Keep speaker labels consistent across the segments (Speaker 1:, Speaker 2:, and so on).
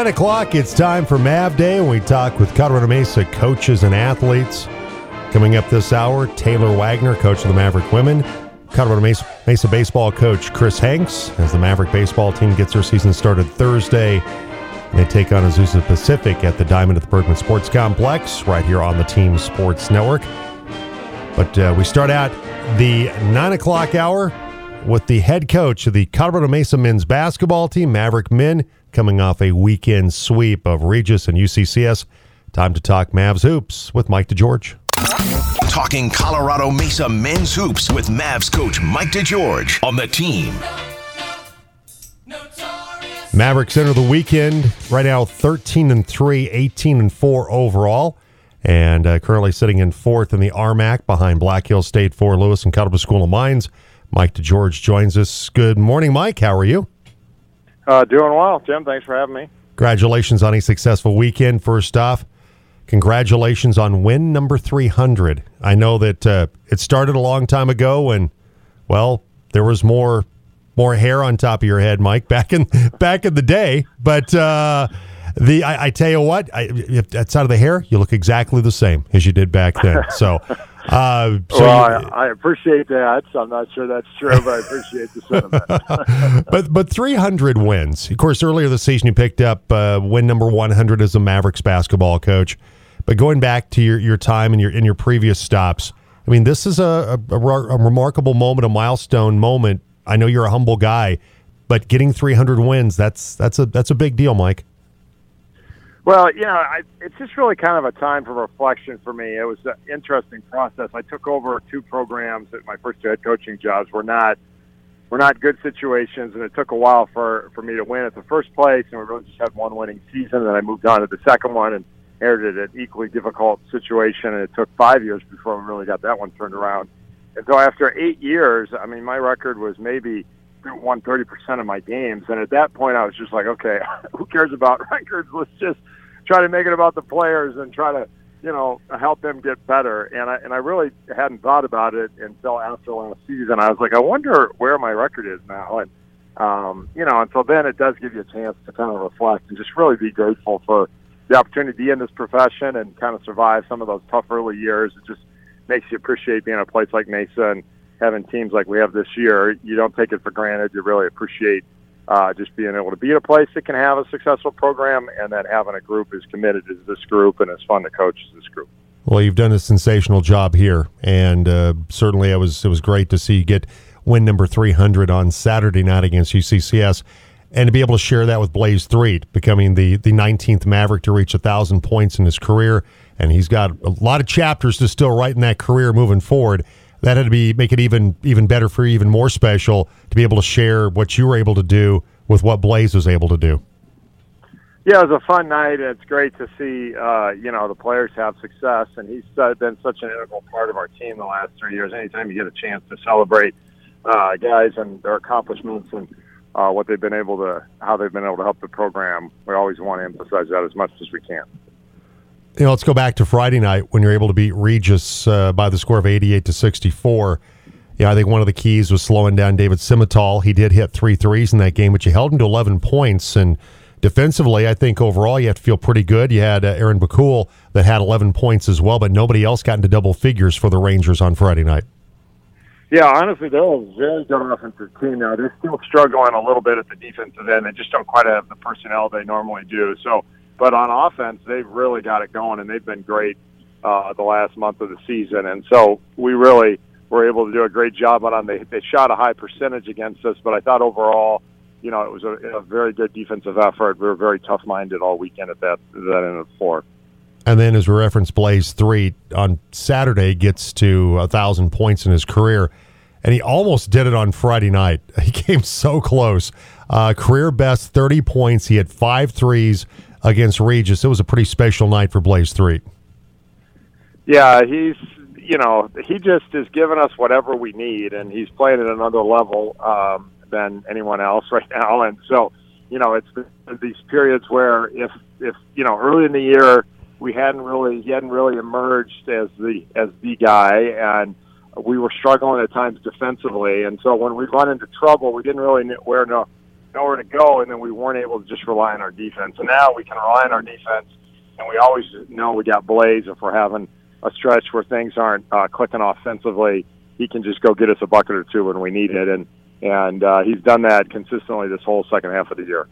Speaker 1: 9 o'clock, it's time for MAV Day, and we talk with Colorado Mesa coaches and athletes. Coming up this hour, Taylor Wagner, coach of the Maverick women, Colorado Mesa, Mesa baseball coach Chris Hanks, as the Maverick baseball team gets their season started Thursday. They take on Azusa Pacific at the Diamond at the Bergman Sports Complex, right here on the Team Sports Network. But uh, we start out the 9 o'clock hour with the head coach of the Colorado Mesa men's basketball team, Maverick Men, coming off a weekend sweep of Regis and UCCS. Time to talk Mavs hoops with Mike DeGeorge.
Speaker 2: Talking Colorado Mesa men's hoops with Mavs coach Mike DeGeorge on the team.
Speaker 1: Mavericks enter the weekend right now 13 and 3, 18 and 4 overall, and uh, currently sitting in fourth in the RMAC behind Black Hill State, Fort Lewis, and Colorado School of Mines. Mike DeGeorge joins us. Good morning, Mike. How are you?
Speaker 3: Uh, doing well, Jim. Thanks for having me.
Speaker 1: Congratulations on a successful weekend. First off, congratulations on win number 300. I know that uh, it started a long time ago, and well, there was more more hair on top of your head, Mike, back in back in the day. But uh, the I, I, tell you what, I, outside of the hair, you look exactly the same as you did back then. So.
Speaker 3: Uh, so well, you, I, I, appreciate that. So I'm not sure that's true, but I appreciate the sentiment.
Speaker 1: but but 300 wins. Of course, earlier this season you picked up uh, win number 100 as a Mavericks basketball coach. But going back to your, your time and your in your previous stops, I mean, this is a, a, a remarkable moment, a milestone moment I know you're a humble guy, but getting 300 wins, that's that's a that's a big deal, Mike.
Speaker 3: Well, you know, I, it's just really kind of a time for reflection for me. It was an interesting process. I took over two programs at my first two head coaching jobs. Were not were not good situations, and it took a while for for me to win at the first place. And we really just had one winning season. And then I moved on to the second one and inherited an equally difficult situation. And it took five years before we really got that one turned around. And so after eight years, I mean, my record was maybe won 30% of my games. And at that point, I was just like, okay, who cares about records? Let's just try to make it about the players and try to, you know, help them get better. And I, and I really hadn't thought about it until after last season. I was like, I wonder where my record is now. And, um, you know, and so then it does give you a chance to kind of reflect and just really be grateful for the opportunity to be in this profession and kind of survive some of those tough early years. It just, makes you appreciate being at a place like Mesa and having teams like we have this year. You don't take it for granted. You really appreciate uh, just being able to be at a place that can have a successful program and then having a group as committed as this group and as fun to coach as this group.
Speaker 1: Well, you've done a sensational job here, and uh, certainly it was it was great to see you get win number 300 on Saturday night against UCCS and to be able to share that with Blaze Threet, becoming the, the 19th Maverick to reach 1,000 points in his career and he's got a lot of chapters to still write in that career moving forward. That had to be make it even even better for you, even more special to be able to share what you were able to do with what Blaze was able to do.
Speaker 3: Yeah, it was a fun night. and It's great to see uh, you know the players have success, and he's been such an integral part of our team the last three years. Anytime you get a chance to celebrate uh, guys and their accomplishments and uh, what they've been able to, how they've been able to help the program, we always want to emphasize that as much as we can
Speaker 1: you know, let's go back to Friday night when you're able to beat Regis uh, by the score of 88 to 64. Yeah, I think one of the keys was slowing down David Simmental. He did hit three threes in that game, but you held him to 11 points. And defensively, I think overall you have to feel pretty good. You had uh, Aaron Bakul that had 11 points as well, but nobody else got into double figures for the Rangers on Friday night.
Speaker 3: Yeah, honestly, they're a very good offensive team now. They're still struggling a little bit at the defensive end. They just don't quite have the personnel they normally do. So but on offense, they've really got it going, and they've been great uh, the last month of the season. And so we really were able to do a great job on them. They, they shot a high percentage against us, but I thought overall, you know, it was a, a very good defensive effort. We were very tough minded all weekend at that, that end of the.
Speaker 1: And then, as we referenced, Blaze Threet on Saturday gets to a thousand points in his career, and he almost did it on Friday night. He came so close. Uh, career best, thirty points. He had five threes against Regis. It was a pretty special night for Blaze Threet.
Speaker 3: Yeah, he's you know he just is giving us whatever we need, and he's playing at another level um, than anyone else right now. And so you know it's these periods where if if you know early in the year we hadn't really he hadn't really emerged as the as the guy and we were struggling at times defensively and so when we run into trouble we didn't really know where to nowhere to go, and then we weren't able to just rely on our defense. And now we can rely on our defense, and we always know we got Blaze if we're having a stretch where things aren't uh, clicking offensively. He can just go get us a bucket or two when we need it, and and uh, he's done that consistently this whole second half of the year.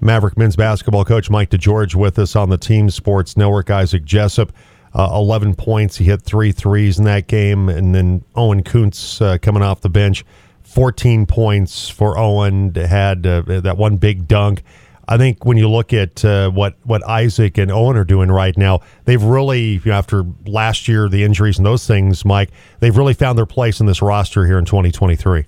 Speaker 1: Maverick men's basketball coach Mike DeGeorge with us on the Team Sports Network. Isaac Jessup, uh, 11 points. He hit three threes in that game. And then Owen Kuntz uh, coming off the bench, 14 points for Owen. Had uh, that one big dunk. I think when you look at uh, what what Isaac and Owen are doing right now, they've really, you know, after last year, the injuries and those things, Mike, they've really found their place in this roster here in 2023.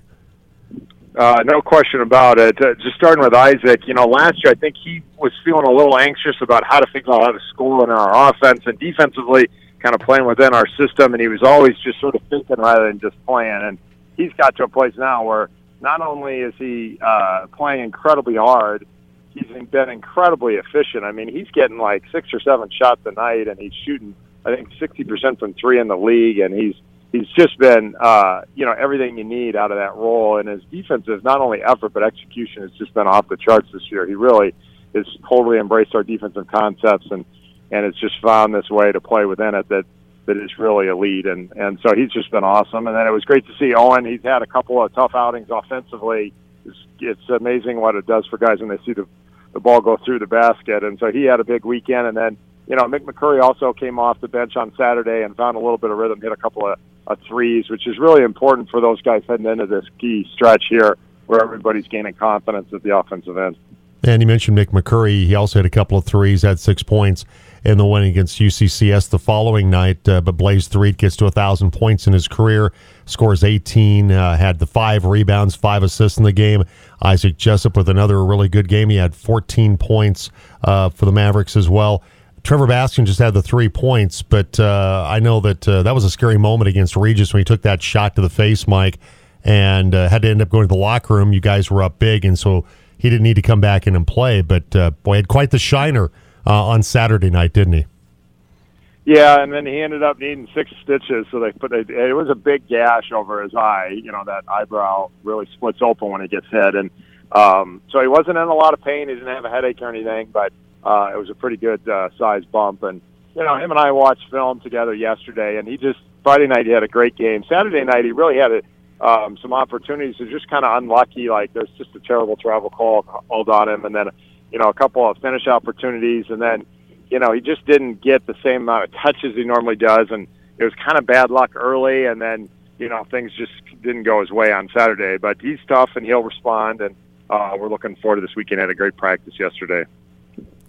Speaker 3: Uh, no question about it. Uh, just starting with Isaac, you know, last year I think he was feeling a little anxious about how to figure out how to score in our offense and defensively, kind of playing within our system, and he was always just sort of thinking rather than just playing. And he's got to a place now where not only is he uh, playing incredibly hard, he's been incredibly efficient. I mean, he's getting like six or seven shots a night, and he's shooting I think sixty percent from three in the league, and he's he's just been, uh, you know, everything you need out of that role. And his defensive, not only effort but execution, has just been off the charts this year. He really has totally embraced our defensive concepts and and it's just found this way to play within it that that is really elite. And and so he's just been awesome. And then it was great to see Owen. He's had a couple of tough outings offensively. It's, it's amazing what it does for guys when they see the the ball go through the basket. And so he had a big weekend. And then you know, Mick McCurry also came off the bench on Saturday and found a little bit of rhythm, hit a couple of uh, threes, which is really important for those guys heading into this key stretch here where everybody's gaining confidence at the offensive end.
Speaker 1: And you mentioned Mick McCurry. He also had a couple of threes, had six points in the win against UCCS the following night. Uh, but Blaze Threet gets to a 1,000 points in his career, scores 18, uh, had the five rebounds, five assists in the game. Isaac Jessup with another really good game. He had 14 points uh, for the Mavericks as well. Trevor Baskin just had the three points, but uh, I know that uh, that was a scary moment against Regis when he took that shot to the face, Mike, and uh, had to end up going to the locker room. You guys were up big, and so he didn't need to come back in and play. But boy, had quite the shiner uh, on Saturday night, didn't he?
Speaker 3: Yeah, and then he ended up needing six stitches. So they put it, it was a big gash over his eye. You know that eyebrow really splits open when it gets hit, and um, so he wasn't in a lot of pain. He didn't have a headache or anything, but uh, it was a pretty good uh, size bump. And you know, him and I watched film together yesterday, and he just Friday night he had a great game. Saturday night he really had a, um, some opportunities. He was just kind of unlucky. Like there's just a terrible travel call called on him, and then you know a couple of finish opportunities, and then you know he just didn't get the same amount of touches he normally does, and it was kind of bad luck early, and then you know things just didn't go his way on Saturday. But he's tough, and he'll respond, and uh, we're looking forward to this weekend. Had a great practice yesterday.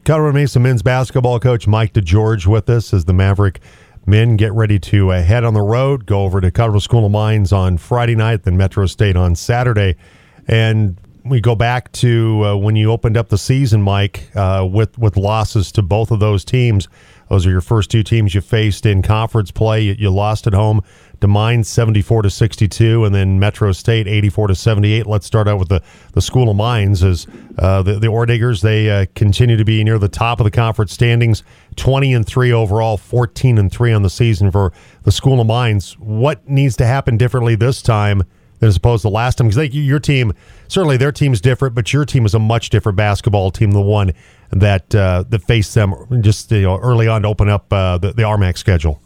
Speaker 1: Colorado Mesa men's basketball coach Mike DeGeorge with us as the Maverick men get ready to uh, head on the road, go over to Colorado School of Mines on Friday night, then Metro State on Saturday. And we go back to uh, when you opened up the season, Mike, uh, with with losses to both of those teams. Those are your first two teams you faced in conference play. You, you lost at home to Mines 74 to 62, and then Metro State 84 to 78. Let's start out with the, the School of Mines. As uh, the the Orediggers, they uh, continue to be near the top of the conference standings, 20 and three overall, 14 and three on the season for the School of Mines. What needs to happen differently this time than as opposed to last time? Because your team, certainly their team's different, but your team is a much different basketball team than the one that uh, that faced them just you know, early on to open up uh, the, the RMAC schedule.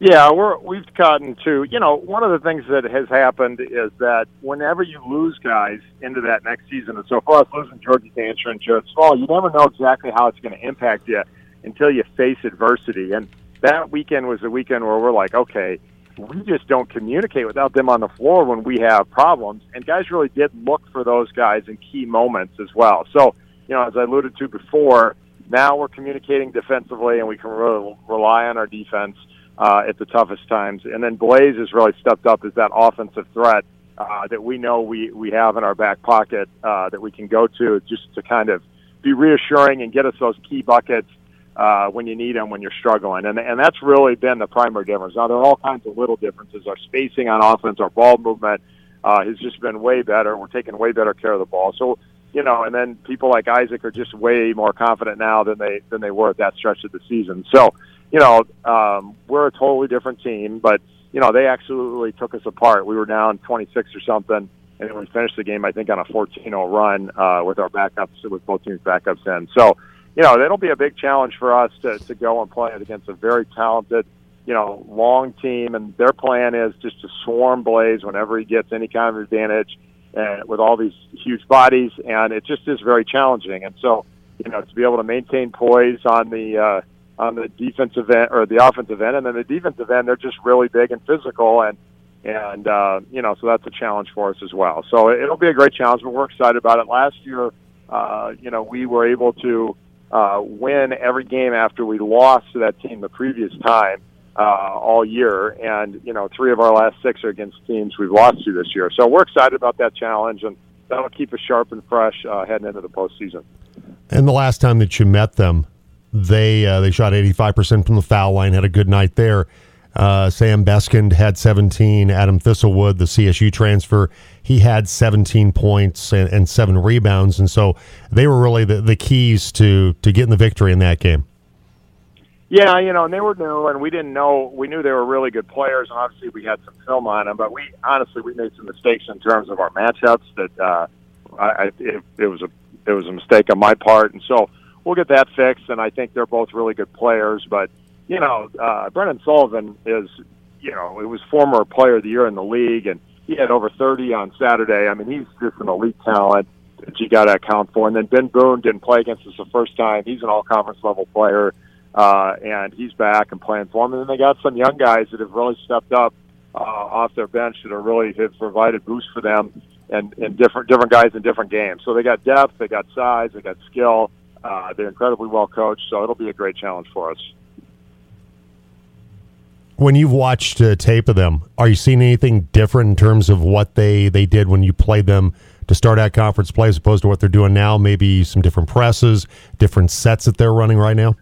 Speaker 3: Yeah, we're we've gotten to you know one of the things that has happened is that whenever you lose guys into that next season, and so for us losing Georgie Dancer and Jared Small, you never know exactly how it's going to impact you until you face adversity. And that weekend was the weekend where we're like, okay, we just don't communicate without them on the floor when we have problems. And guys really did look for those guys in key moments as well. So you know, as I alluded to before, now we're communicating defensively, and we can really rely on our defense uh, at the toughest times. And then Blaze has really stepped up as that offensive threat uh, that we know we, we have in our back pocket uh, that we can go to just to kind of be reassuring and get us those key buckets uh, when you need them when you're struggling. And, and that's really been the primary difference. Now, there are all kinds of little differences. Our spacing on offense, our ball movement uh, has just been way better. We're taking way better care of the ball. So, you know, and then people like Isaac are just way more confident now than they than they were at that stretch of the season. So, you know, um, we're a totally different team, but you know, they absolutely took us apart. We were down 26 or something and then we finished the game I think on a 14-0 run uh, with our backups with both teams backups in. So, you know, it'll be a big challenge for us to to go and play it against a very talented, you know, long team, and their plan is just to swarm Blaze whenever he gets any kind of advantage, and with all these huge bodies, and it just is very challenging. And so, you know, to be able to maintain poise on the uh, on the defensive end or the offensive end, and then the defensive end, they're just really big and physical, and and uh, you know, so that's a challenge for us as well. So it'll be a great challenge, but we're excited about it. Last year, uh, you know, we were able to uh, win every game after we lost to that team the previous time uh, all year, and you know, three of our last six are against teams we've lost to this year. So we're excited about that challenge, and that'll keep us sharp and fresh uh, heading into the postseason.
Speaker 1: And the last time that you met them, they uh, they shot 85% from the foul line, had a good night there. Uh, Sam Beskind had 17. Adam Thistlewood, the CSU transfer, he had 17 points and, and seven rebounds, and so they were really the, the keys to to getting the victory in that game.
Speaker 3: Yeah, you know, and they were new, and we didn't know. We knew they were really good players, and obviously we had some film on them. But we honestly we made some mistakes in terms of our matchups. That uh, I, it, it was a it was a mistake on my part, and so we'll get that fixed. And I think they're both really good players. But you know, uh, Brendan Sullivan is you know it was former player of the year in the league, and he had over 30 on Saturday. I mean, he's just an elite talent that you got to account for. And then Ben Boone didn't play against us the first time. He's an all conference level player, uh, and he's back and playing for them. And then they got some young guys that have really stepped up uh, off their bench that are really have provided boosts for them and, and different different guys in different games. So they got depth, they got size, they got skill. Uh, they're incredibly well coached, so it'll be a great challenge for us.
Speaker 1: When you've watched uh, tape of them, are you seeing anything different in terms of what they, they did when you played them to start at conference play as opposed to what they're doing now? Maybe some different presses, different sets that they're running right now?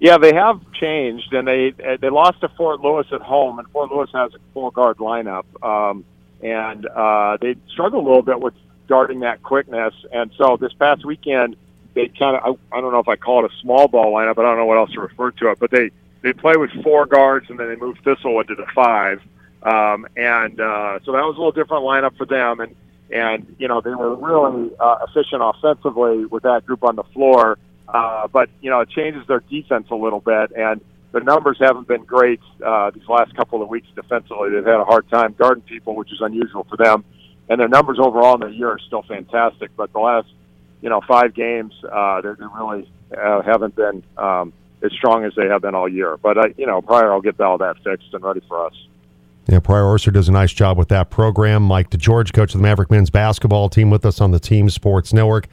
Speaker 3: Yeah, they have changed, and they they lost to Fort Lewis at home, and Fort Lewis has a full guard lineup, um, and uh, they struggled a little bit with guarding that quickness. And so this past weekend, they kind of I, I don't know if I call it a small ball lineup, I don't know what else to refer to it. But they they play with four guards, and then they moved Thistlewood to the five, um, and uh, so that was a little different lineup for them. And and you know they were really uh, efficient offensively with that group on the floor. Uh, but you know it changes their defense a little bit, and the numbers haven't been great uh, these last couple of weeks defensively. They've had a hard time guarding people, which is unusual for them. And their numbers overall in the year are still fantastic, but the last you know, five games, uh, they really uh, haven't been um, as strong as they have been all year. But, uh, you know, Pryor will get all that fixed and ready for us.
Speaker 1: Yeah, Pryor Orser does a nice job with that program. Mike DeGeorge, coach of the Maverick men's basketball team, with us on the Team Sports Network.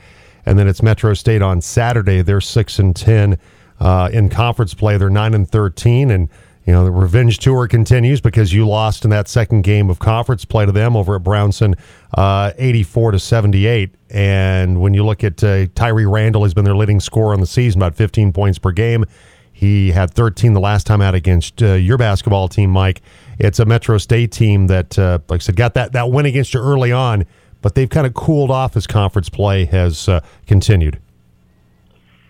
Speaker 1: And then it's Metro State on Saturday. They're 6 and 10 uh, in conference play. They're 9 and 13. And you know, the revenge tour continues because you lost in that second game of conference play to them over at Brownson, uh, 84 to 78. And when you look at uh, Tyree Randall, he's been their leading scorer on the season, about 15 points per game. He had 13 the last time out against uh, your basketball team, Mike. It's a Metro State team that, uh, like I said, got that, that win against you early on, but they've kind of cooled off as conference play has uh, continued.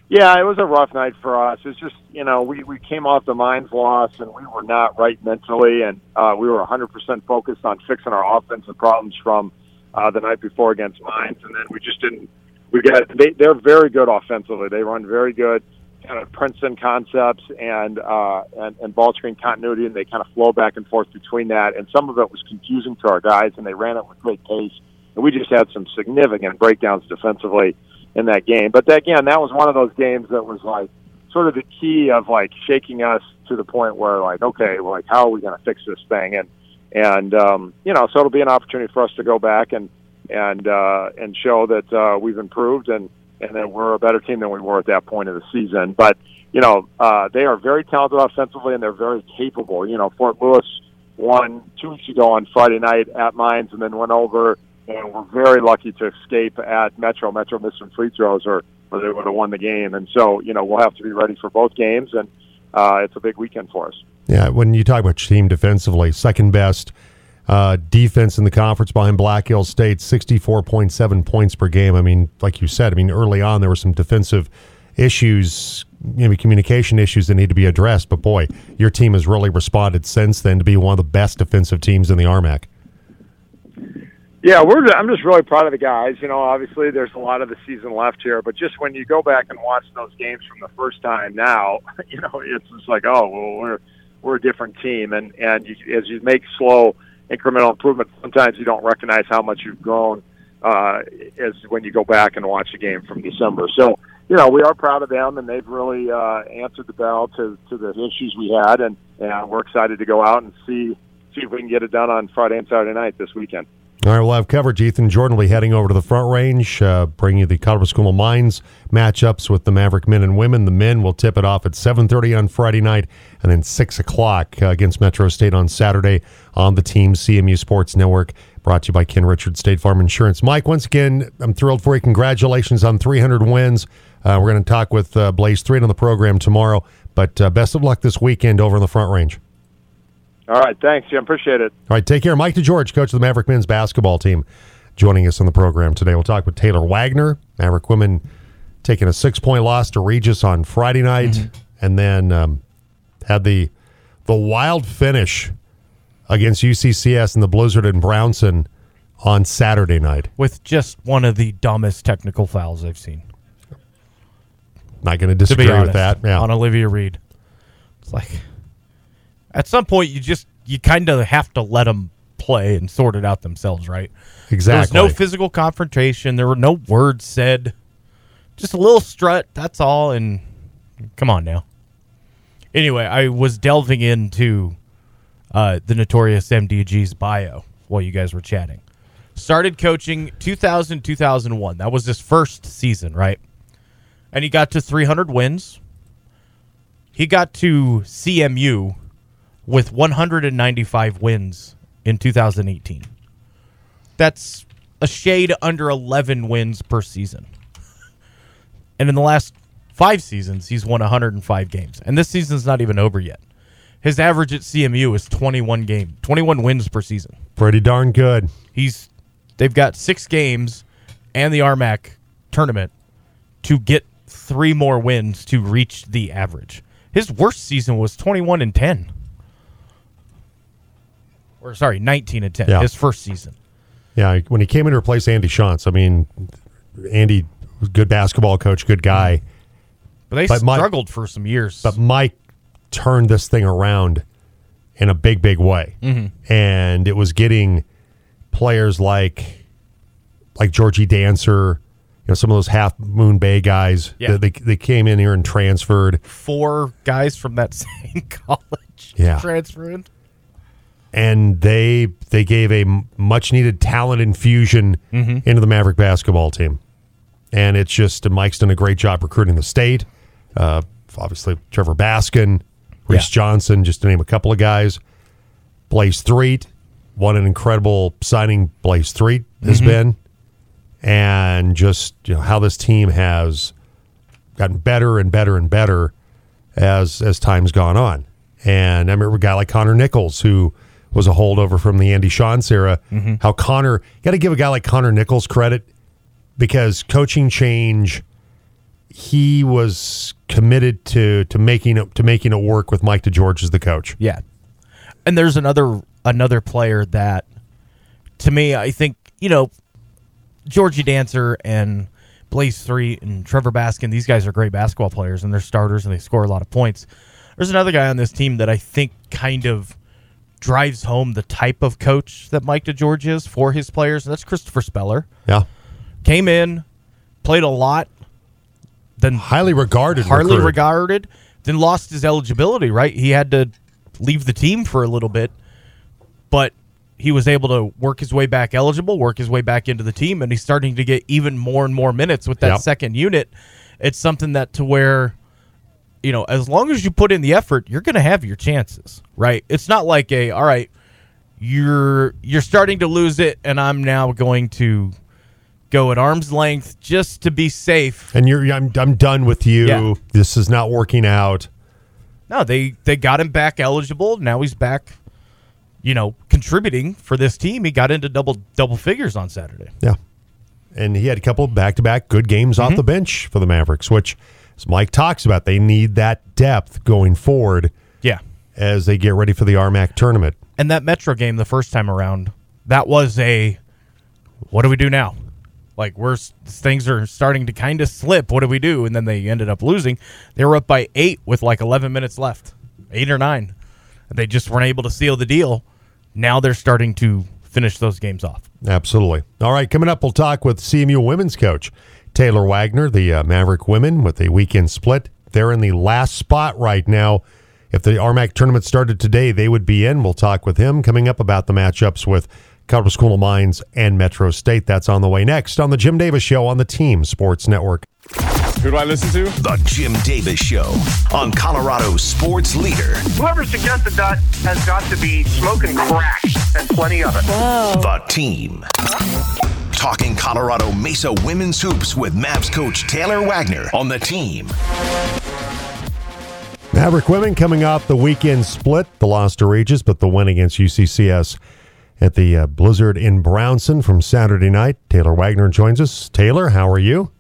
Speaker 3: Yeah, it was a rough night for us. It's just you know we we came off the Mines loss and we were not right mentally, and uh, we were 100% focused on fixing our offensive problems from uh, the night before against Mines, and then we just didn't. We got they, they're very good offensively. They run very good kind of Princeton concepts and uh, and and ball screen continuity, and they kind of flow back and forth between that. And some of it was confusing to our guys, and they ran it with great pace. And we just had some significant breakdowns defensively in that game. But again, that was one of those games that was like sort of the key of like shaking us to the point where like, okay, like how are we going to fix this thing? And and um, you know, so it'll be an opportunity for us to go back and and uh, and show that uh, we've improved and and that we're a better team than we were at that point of the season. But you know, uh, they are very talented offensively and they're very capable. You know, Fort Lewis won two weeks ago on Friday night at Mines and then went over and we're very lucky to escape at Metro. Metro missed some free throws, or, or they would have won the game. And so, you know, we'll have to be ready for both games, and uh, it's a big weekend for us.
Speaker 1: Yeah, when you talk about team defensively, second best uh, defense in the conference behind Black Hills State, sixty-four point seven points per game. I mean, like you said, I mean, early on there were some defensive issues, maybe communication issues that need to be addressed. But boy, your team has really responded since then to be one of the best defensive teams in the RMAC.
Speaker 3: Yeah, we're. I'm just really proud of the guys. You know, obviously there's a lot of the season left here, but just when you go back and watch those games from the first time now, you know, it's just like, oh, well, we're we're a different team, and and you, as you make slow incremental improvements, sometimes you don't recognize how much you've grown uh, as when you go back and watch a game from December. So, you know, we are proud of them, and they've really uh, answered the bell to to the issues we had, and and we're excited to go out and see see if we can get it done on Friday and Saturday night this weekend.
Speaker 1: All right, we'll have coverage. Ethan Jordan will be heading over to the Front Range, uh, bringing you the Colorado School of Mines matchups with the Maverick men and women. The men will tip it off at 7.30 on Friday night and then 6 o'clock uh, against Metro State on Saturday on the Team CMU Sports Network, brought to you by Ken Richards State Farm Insurance. Mike, once again, I'm thrilled for you. Congratulations on 300 wins. Uh, we're going to talk with uh, Blaze Threet on the program tomorrow, but uh, best of luck this weekend over in the Front Range.
Speaker 3: All right, thanks, Jim. Appreciate it.
Speaker 1: All right, take care. Mike DeGeorge, coach of the Maverick men's basketball team, joining us on the program today. We'll talk with Taylor Wagner, Maverick women taking a six point loss to Regis on Friday night, mm-hmm. and then um, had the the wild finish against UCCS and the Blizzard in Brownson on Saturday night
Speaker 4: with just one of the dumbest technical fouls I've seen.
Speaker 1: Not going to disagree honest, with that.
Speaker 4: Yeah. On Olivia Reed, it's like at some point you just you kind of have to let them play and sort it out themselves, right?
Speaker 1: Exactly.
Speaker 4: There was no physical confrontation. There were no words said. Just a little strut. That's all. And come on now. Anyway, I was delving into uh, the notorious MDG's bio while you guys were chatting. Started coaching 2000 2001. That was his first season, right? And he got to 300 wins. He got to CMU with 195 wins in 2018. That's a shade under 11 wins per season. And in the last five seasons, he's won 105 games. And this season's not even over yet. His average at CMU is 21 game, 21 wins per season.
Speaker 1: Pretty darn good.
Speaker 4: He's they've got six games and the RMAC tournament to get three more wins to reach the average. His worst season was 21 and 10 or sorry, 19 and 10, yeah. his first season.
Speaker 1: Yeah, when he came in to replace Andy Shantz, I mean, Andy good basketball coach, good guy.
Speaker 4: But they but struggled Mike, for some years.
Speaker 1: But Mike turned this thing around in a big, big way,
Speaker 4: mm-hmm.
Speaker 1: and it was getting players like like Georgie Dancer, you know, some of those Half Moon Bay guys. Yeah. They, they came in here and transferred.
Speaker 4: Four guys from that same college.
Speaker 1: Yeah.
Speaker 4: Transferred
Speaker 1: and they they gave a much needed talent infusion mm-hmm. into the Maverick basketball team. And it's just Mike's done a great job recruiting the state. Uh, obviously, Trevor Baskin, Reese yeah. Johnson, just to name a couple of guys. Blaze Threet, what an incredible signing Blaze Threet has mm-hmm. been, and just you know how this team has gotten better and better and better as as time's gone on. And I remember a guy like Connor Nichols who was a holdover from the Andy Shantz era. Mm-hmm. How Connor got to give a guy like Connor Nichols credit because coaching change. He was committed to to making it to making it work with Mike DeGeorge as the coach.
Speaker 4: Yeah, and there's another another player that, to me, I think you know, Georgie Dancer and Blaze Threet and Trevor Baskin. These guys are great basketball players and they're starters and they score a lot of points. There's another guy on this team that I think kind of drives home the type of coach that Mike DeGeorge is for his players, and that's Christopher Speller.
Speaker 1: Yeah.
Speaker 4: Came in, played a lot, then
Speaker 1: highly regarded,
Speaker 4: recruit. regarded, then lost his eligibility, right? He had to leave the team for a little bit, but he was able to work his way back eligible, work his way back into the team, and he's starting to get even more and more minutes with that yep. second unit. It's something that to where you know, as long as you put in the effort, you're going to have your chances, right? It's not like a, all right, you're you're starting to lose it, and I'm now going to go at arm's length just to be safe.
Speaker 1: And you're, I'm, I'm done with you. Yeah. This is not working out.
Speaker 4: No, they they got him back eligible. Now he's back, you know, contributing for this team. He got into double double figures on Saturday.
Speaker 1: Yeah, and he had a couple back to back good games mm-hmm. off the bench for the Mavericks, which as Mike talks about, they need that depth going forward.
Speaker 4: Yeah.
Speaker 1: As they get ready for the RMAC tournament.
Speaker 4: And that Metro game the first time around, that was a what do we do now? Like we're things are starting to kind of slip. What do we do? And then they ended up losing. They were up by eight with like 11 minutes left, eight or nine. They just weren't able to seal the deal. Now they're starting to finish those games off.
Speaker 1: Absolutely. All right, coming up, we'll talk with CMU women's coach Taylor Wagner, the uh, Maverick women, with a weekend split. They're in the last spot right now. If the RMAC tournament started today, they would be in. We'll talk with him coming up about the matchups with Colorado School of Mines and Metro State. That's on the way next on the Jim Davis Show on the Team Sports Network.
Speaker 5: Who do I listen to?
Speaker 2: The Jim Davis Show on Colorado Sports Leader.
Speaker 6: Whoever suggested that has got to be smoking crack and plenty of it.
Speaker 2: Whoa. The Team. Talking Colorado Mesa women's hoops with Mavs coach Taylor Wagner on the team.
Speaker 1: Maverick women coming off the weekend split, the loss to Regis, but the win against UCCS at the uh, Blizzard in Brownson from Saturday night. Taylor Wagner joins us. Taylor, how are you?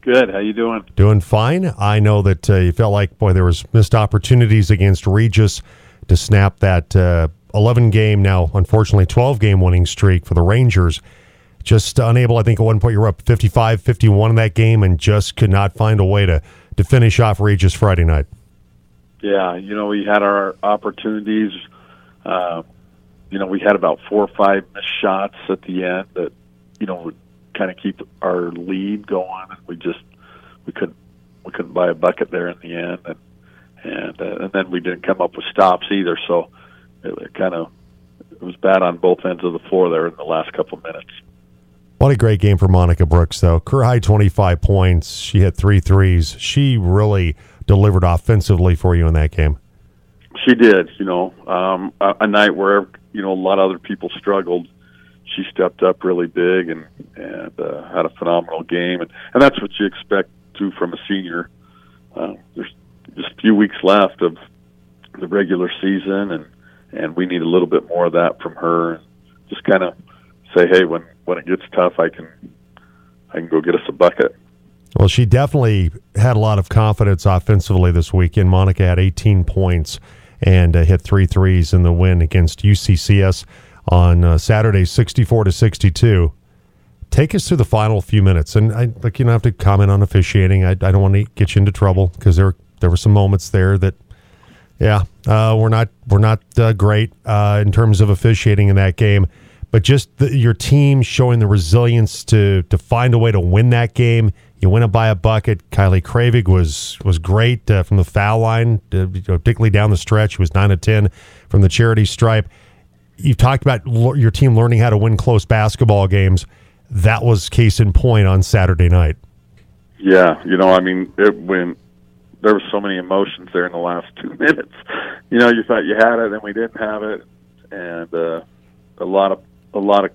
Speaker 7: Good. How you doing?
Speaker 1: Doing fine. I know that uh, you felt like boy there was missed opportunities against Regis to snap that uh, 11 game now unfortunately 12 game winning streak for the Rangers. Just unable, I think at one point you were up 55 51 in that game and just could not find a way to, to finish off Regis Friday night.
Speaker 7: Yeah, you know, we had our opportunities. Uh, you know, we had about four or five missed shots at the end that, you know, would kind of keep our lead going. And we just we couldn't we couldn't buy a bucket there in the end, and and uh, and then we didn't come up with stops either. So it, it kind of it was bad on both ends of the floor there in the last couple of minutes.
Speaker 1: What a great game for Monica Brooks, though. Career high 25 points. She had three threes. She really delivered offensively for you in that game.
Speaker 7: She did, you know, um, a, a night where you know a lot of other people struggled. She stepped up really big and and uh, had a phenomenal game, and and that's what you expect to from a senior. Uh, there's just a few weeks left of the regular season, and and we need a little bit more of that from her. Just kind of say, hey, when when it gets tough, I can I can go get us a bucket.
Speaker 1: Well, she definitely had a lot of confidence offensively this weekend. Monica had 18 points and uh, hit three threes in the win against UCCS on uh, Saturday, 64 to 62. Take us through the final few minutes, and I like you don't have to comment on officiating. I, I don't want to get you into trouble because there there were some moments there that, yeah, uh, we're not we're not uh, great uh, in terms of officiating in that game, but just the, your team showing the resilience to to find a way to win that game you win it by a bucket. Kylie Kravig was was great uh, from the foul line, uh, particularly down the stretch. She was nine of ten from the charity stripe. You've talked about your team learning how to win close basketball games. That was case in point on Saturday night.
Speaker 7: Yeah, you know, I mean, it, when there was so many emotions there in the last two minutes. You know, you thought you had it, and we didn't have it, and uh, a lot of a lot of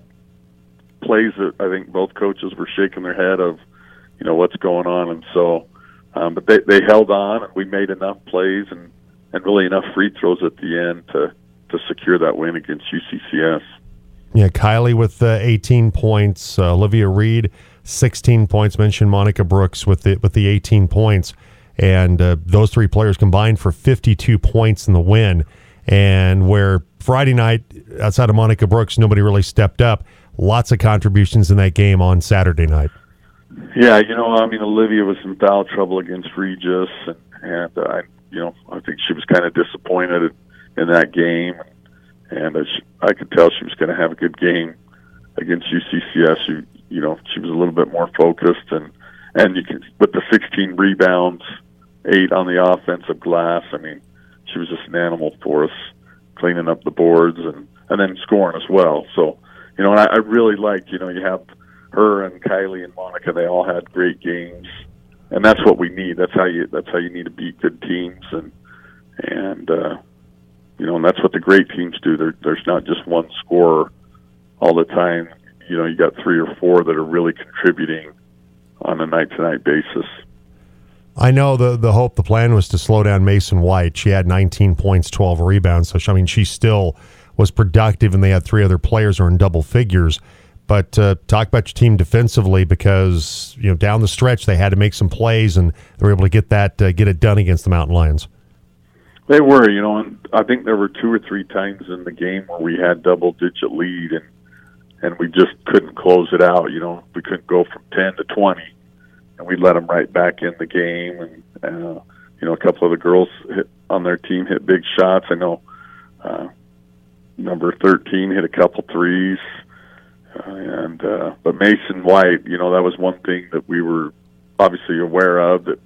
Speaker 7: plays that I think both coaches were shaking their head of you know what's going on. And so, um, but they they held on, and we made enough plays and and really enough free throws at the end to to secure that win against UCCS.
Speaker 1: Yeah, Kylie with uh, 18 points, uh, Olivia Reed 16 points. Mentioned Monica Brooks with the with the 18 points, and uh, those three players combined for 52 points in the win. And where Friday night, outside of Monica Brooks, nobody really stepped up. Lots of contributions in that game on Saturday night.
Speaker 7: Yeah, you know, I mean, Olivia was in foul trouble against Regis, and, and uh, I, you know, I think she was kind of disappointed in that game, and she, I could tell she was going to have a good game against UCCS. She, you know, she was a little bit more focused, and and you can with the 16 rebounds, eight on the offensive glass. I mean, she was just an animal for us, cleaning up the boards and and then scoring as well. So, you know, and I, I really like, you know, you have her and Kylie and Monica, they all had great games, and that's what we need. That's how you that's how you need to beat good teams, and and uh, you know, and that's what the great teams do. There, there's not just one scorer all the time. You know, you got three or four that are really contributing on a night to night basis.
Speaker 1: I know the the hope, the plan was to slow down Mason White. She had 19 points, 12 rebounds. So she, I mean, she still was productive, and they had three other players who are in double figures. But uh, talk about your team defensively because you know down the stretch they had to make some plays and they were able to get that uh, get it done against the Mountain Lions.
Speaker 7: They were, you know, and I think there were two or three times in the game where we had double digit lead and and we just couldn't close it out. You know, we couldn't go from ten to twenty, and we let them right back in the game. And uh, you know, a couple of the girls hit, on their team hit big shots. I know uh, number thirteen hit a couple threes, uh, and uh, but Mason White, you know, that was one thing that we were obviously aware of that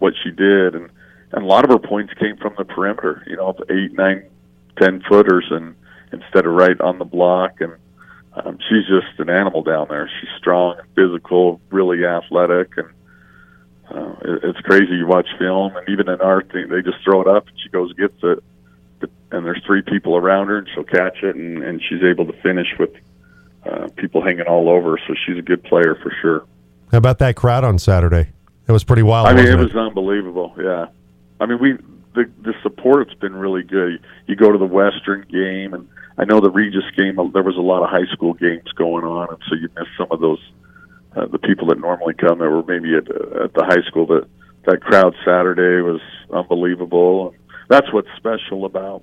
Speaker 7: what she did, and and a lot of her points came from the perimeter. You know, eight, nine, ten footers, and instead of right on the block and um, she's just an animal down there. She's strong and physical, really athletic, and uh, it, it's crazy. You watch film, and even in our thing, they just throw it up, and she goes and gets it, and there's three people around her, and she'll catch it, and, and she's able to finish with uh, people hanging all over. So she's a good player for sure.
Speaker 1: How about that crowd on Saturday? It was pretty wild.
Speaker 7: I mean, it,
Speaker 1: it
Speaker 7: was unbelievable. Yeah, I mean, we the the support's been really good. You go to the Western game and I know the Regis game. There was a lot of high school games going on, and so you missed some of those. Uh, the people that normally come that were maybe at, at the high school. That that crowd Saturday was unbelievable. That's what's special about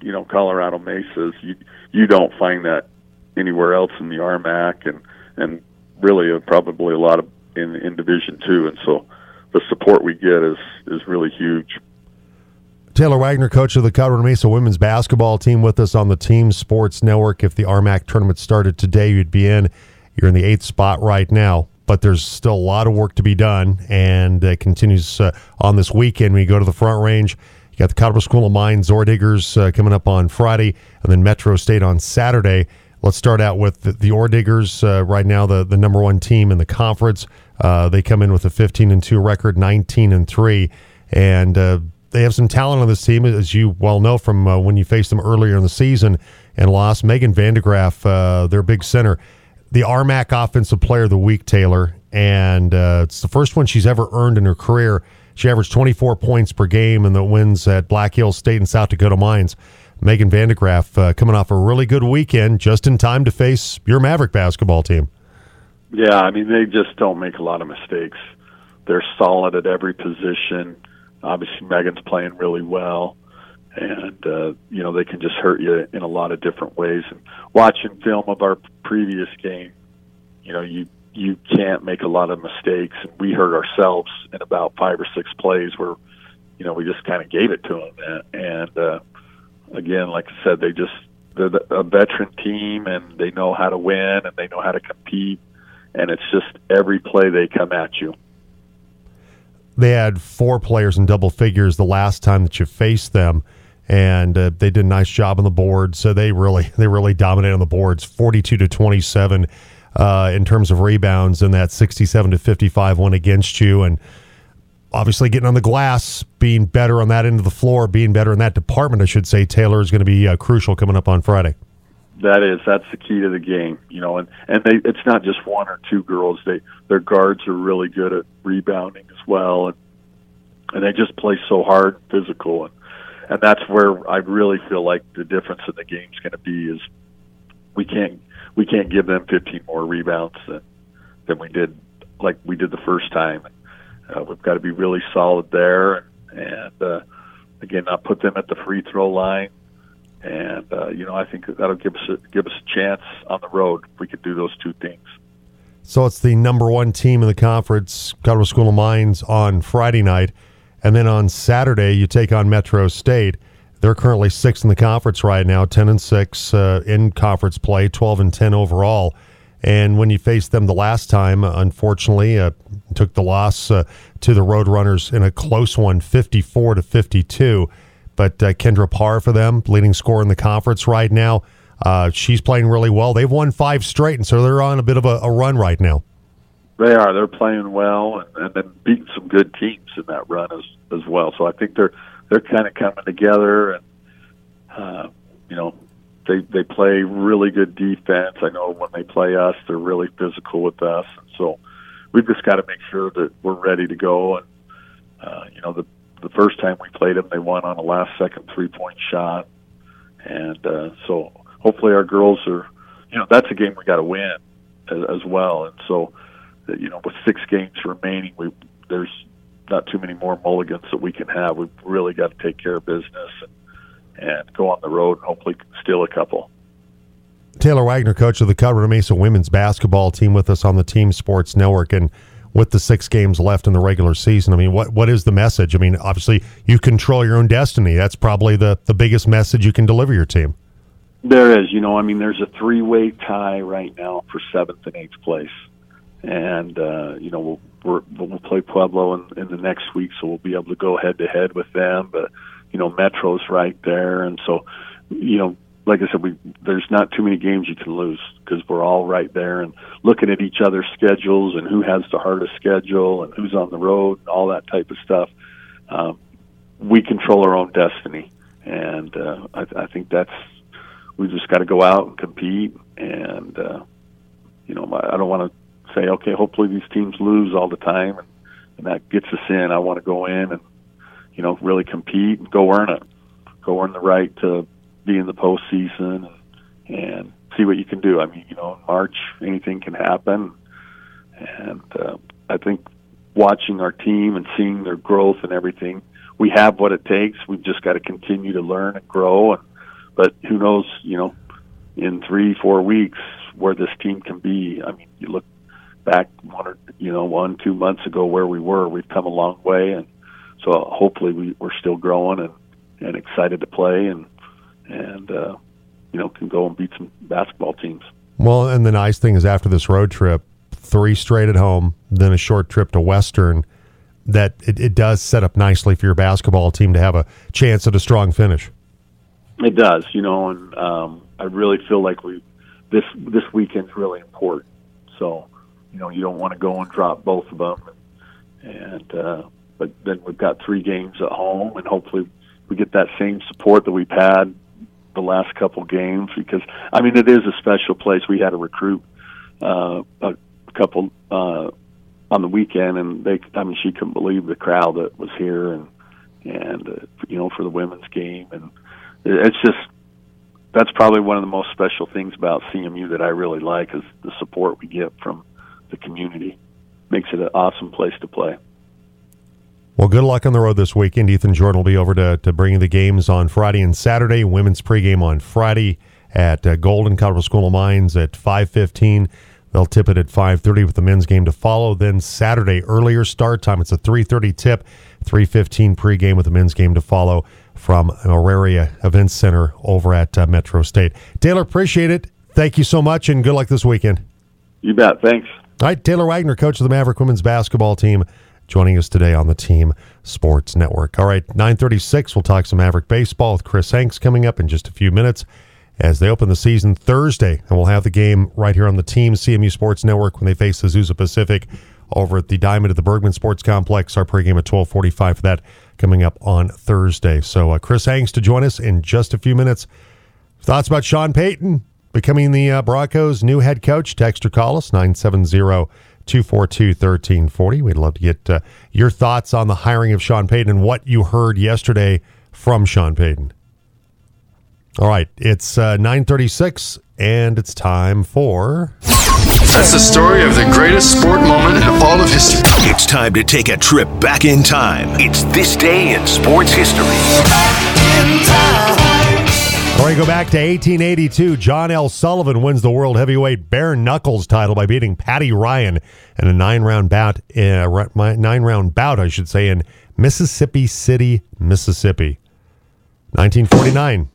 Speaker 7: you know Colorado Mesa. Is you you don't find that anywhere else in the RMAC, and and really uh, probably a lot of in in Division Two. And so the support we get is is really huge.
Speaker 1: Taylor Wagner, coach of the Colorado Mesa women's basketball team, with us on the Team Sports Network. If the RMAC tournament started today, you'd be in. You're in the eighth spot right now, but there's still a lot of work to be done, and it continues uh, on this weekend. We go to the Front Range, you got the Colorado School of Mines, Orediggers uh, coming up on Friday, and then Metro State on Saturday. Let's start out with the, the Orediggers. Uh, right now, the, the number one team in the conference. Uh, they come in with a 15 and two record, 19 and three, and uh, they have some talent on this team, as you well know from uh, when you faced them earlier in the season and lost. Megan Vandegraff, uh, their big center, the RMAC Offensive Player of the Week, Taylor, and uh, it's the first one she's ever earned in her career. She averaged 24 points per game in the wins at Black Hills State and South Dakota Mines. Megan Vandegraff uh, coming off a really good weekend, just in time to face your Maverick basketball team.
Speaker 7: Yeah, I mean they just don't make a lot of mistakes. They're solid at every position obviously Megan's playing really well, and uh, you know they can just hurt you in a lot of different ways. And watching film of our previous game, you know you you can't make a lot of mistakes. And we hurt ourselves in about five or six plays where you know we just kind of gave it to them. And uh, again, like I said, they just they're a veteran team and they know how to win and they know how to compete. And it's just every play they come at you
Speaker 1: they had four players in double figures the last time that you faced them, and uh, they did a nice job on the board. So they really they really dominated on the boards, forty two to twenty seven. Uh, in terms of rebounds, and that 67 to 55 one against you, and obviously getting on the glass, being better on that end of the floor, being better in that department, I should say. Taylor is going to be uh, crucial coming up on Friday.
Speaker 7: That is, that's the key to the game, you know, and and they it's not just one or two girls. They their guards are really good at rebounding as well, and and they just play so hard, physical, and and that's where I really feel like the difference in the game's going to be is we can't we can't give them 15 more rebounds than than we did like we did the first time. Uh, we've got to be really solid there, and, and uh, again, not put them at the free throw line and uh, you know I think that'll give us a, give us a chance on the road if we could do those two things.
Speaker 1: So it's the number one team in the conference, Colorado School of Mines, on Friday night, and then on Saturday you take on Metro State. They're currently sixth in the conference right now, ten and six uh, in conference play, twelve and ten overall. And when you faced them the last time, unfortunately, uh, took the loss uh, to the Roadrunners in a close one, fifty-four to fifty-two. But uh, Kendra Parr for them, leading scorer in the conference right now. Uh, she's playing really well. They've won five straight, and so they're on a bit of a, a run right now.
Speaker 7: They are. They're playing well, and, and then beating some good teams in that run as as well. So I think they're they're kind of coming together, and uh, you know they they play really good defense. I know when they play us, they're really physical with us, and so we've just got to make sure that we're ready to go. And uh, you know the the first time we played them, they won on a last second three point shot, and uh, so hopefully our girls are, you know, that's a game we got to win as, as well. And so, you know, with six games remaining, we there's not too many more mulligans that we can have. We've really got to take care of business and, and go on the road and hopefully steal a couple.
Speaker 1: Taylor Wagner, coach of the Colorado Mesa women's basketball team, with us on the Team Sports Network, and with the six games left in the regular season. I mean, what what is the message? I mean, obviously, you control your own destiny. That's probably the the biggest message you can deliver your team.
Speaker 7: There is, you know, I mean, there's a three way tie right now for seventh and eighth place, and uh, you know we'll we're, we'll play Pueblo in, in the next week, so we'll be able to go head to head with them. But you know, Metro's right there, and so you know, like I said, we there's not too many games you can lose because we're all right there and looking at each other's schedules and who has the hardest schedule and who's on the road and all that type of stuff. Um, we control our own destiny, and uh, I, I think that's we just got to go out and compete. And uh, you know, I don't want to say, okay, hopefully these teams lose all the time, and, and that gets us in. I want to go in and you know really compete and go earn it, go earn the right to be in the postseason and, see what you can do. I mean, you know, in March anything can happen, and uh, I think watching our team and seeing their growth and everything, we have what it takes. We've just got to continue to learn and grow. And but who knows, you know, in three, four weeks where this team can be. I mean, you look back one or you know one, two months ago where we were. We've come a long way, and so hopefully we, we're still growing and and excited to play and and uh, you know can go and beat some basketball teams.
Speaker 1: Well, and the nice thing is after this road trip, three straight at home, then a short trip to Western. That it, it does set up nicely for your basketball team to have a chance at a strong finish.
Speaker 7: It does, you know, and um, I really feel like we this this weekend's really important. So, you know, you don't want to go and drop both of them, and uh, but then we've got three games at home, and hopefully we get that same support that we've had the last couple games because I mean it is a special place. We had a recruit uh, a couple uh, on the weekend, and they I mean she couldn't believe the crowd that was here, and and uh, you know for the women's game, and it's just that's probably one of the most special things about CMU that I really like is the support we get from the community. Makes it an awesome place to play.
Speaker 1: Well, good luck on the road this weekend. Ethan Jordan will be over to, to bring the games on Friday and Saturday. Women's pregame on Friday at uh, Golden Colorado School of Mines at 5.15. They'll tip it at 5.30 with the men's game to follow. Then Saturday, earlier start time. It's a 3.30 tip, 3.15 pregame with the men's game to follow from Auraria Events Center over at uh, Metro State. Taylor, appreciate it. Thank you so much, and good luck this weekend.
Speaker 7: You bet. Thanks.
Speaker 1: All right, Taylor Wagner, coach of the Maverick women's basketball team joining us today on the Team Sports Network. All right, 936, we'll talk some Maverick baseball with Chris Hanks coming up in just a few minutes as they open the season Thursday. And we'll have the game right here on the Team CMU Sports Network when they face the Azusa Pacific over at the Diamond at the Bergman Sports Complex. Our pregame at 1245 for that coming up on Thursday. So uh, Chris Hanks to join us in just a few minutes. Thoughts about Sean Payton becoming the uh, Broncos' new head coach? Text or call us 970- 242 1340. We'd love to get uh, your thoughts on the hiring of Sean Payton and what you heard yesterday from Sean Payton. All right, it's uh, 936 and it's time for.
Speaker 2: That's the story of the greatest sport moment in all of history. It's time to take a trip back in time. It's this day in sports history.
Speaker 1: Right, go back to 1882. John L. Sullivan wins the world heavyweight bare knuckles title by beating Paddy Ryan in a nine round bout. Uh, nine round bout, I should say, in Mississippi City, Mississippi. 1949.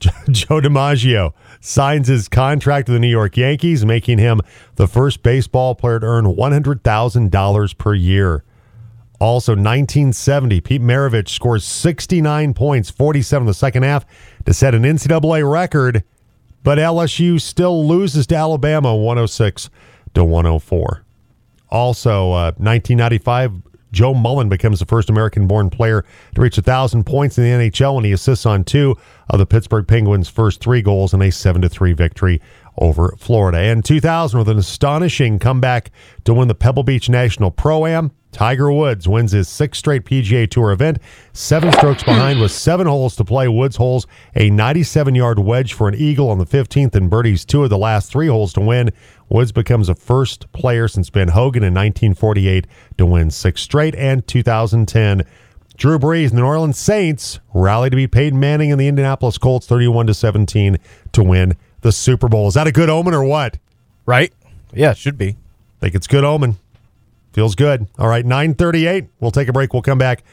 Speaker 1: Joe DiMaggio signs his contract with the New York Yankees, making him the first baseball player to earn $100,000 per year. Also, 1970, Pete Maravich scores 69 points, 47 in the second half to set an NCAA record, but LSU still loses to Alabama 106 to 104. Also, uh, 1995, Joe Mullen becomes the first American born player to reach 1,000 points in the NHL when he assists on two of the Pittsburgh Penguins' first three goals in a 7 3 victory over Florida. And 2000, with an astonishing comeback to win the Pebble Beach National Pro Am, Tiger Woods wins his sixth straight PGA Tour event, seven strokes behind with seven holes to play. Woods holes a 97 yard wedge for an eagle on the 15th and birdies two of the last three holes to win. Woods becomes the first player since Ben Hogan in 1948 to win six straight and 2010. Drew Brees and the New Orleans Saints rally to beat Peyton Manning and the Indianapolis Colts 31 to 17 to win the Super Bowl. Is that a good omen or what?
Speaker 4: Right? Yeah, it should be.
Speaker 1: think it's good omen. Feels good. All right, 938. We'll take a break. We'll come back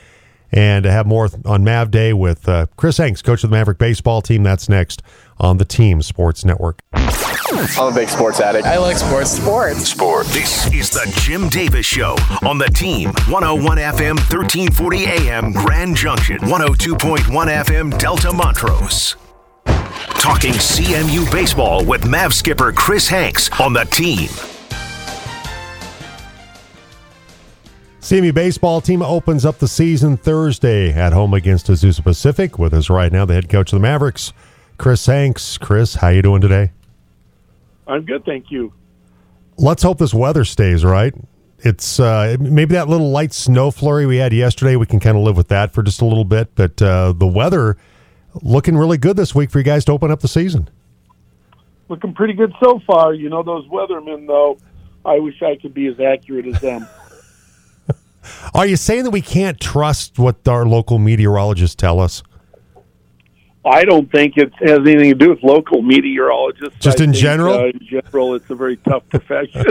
Speaker 1: and have more on Mav Day with uh, Chris Hanks, coach of the Maverick baseball team. That's next on the Team Sports Network.
Speaker 5: I'm a big sports addict.
Speaker 8: I like sports. Sports.
Speaker 2: Sports. This is the Jim Davis Show on the team. 101 FM, 1340 AM, Grand Junction. 102.1 FM, Delta Montrose. Talking CMU baseball with Mav skipper Chris Hanks on the team.
Speaker 1: CMU baseball team opens up the season Thursday at home against Azusa Pacific. With us right now, the head coach of the Mavericks, Chris Hanks. Chris, how you doing today?
Speaker 9: I'm good, thank you.
Speaker 1: Let's hope this weather stays right. It's uh, maybe that little light snow flurry we had yesterday. We can kind of live with that for just a little bit, but uh, the weather looking really good this week for you guys to open up the season.
Speaker 9: Looking pretty good so far. You know those weathermen, though. I wish I could be as accurate as them.
Speaker 1: Are you saying that we can't trust what our local meteorologists tell us?
Speaker 9: I don't think it has anything to do with local meteorologists.
Speaker 1: Just
Speaker 9: I
Speaker 1: in
Speaker 9: think,
Speaker 1: general?
Speaker 9: uh, in general, it's a very tough profession.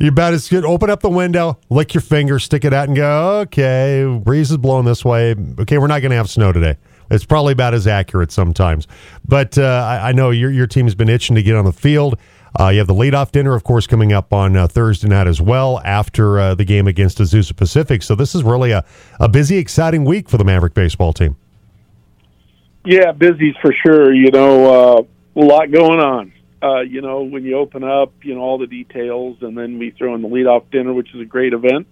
Speaker 1: You bet it's good. Open up the window, lick your finger, stick it out, and go, okay, breeze is blowing this way. Okay, we're not going to have snow today. It's probably about as accurate sometimes. But uh, I, I know your, your team's been itching to get on the field. Uh, you have the leadoff dinner, of course, coming up on uh, Thursday night as well after uh, the game against Azusa Pacific. So this is really a, a busy, exciting week for the Maverick baseball team.
Speaker 9: yeah, busy's for sure. You know, uh, a lot going on. Uh, you know, when you open up, you know all the details, and then we throw in the leadoff dinner, which is a great event.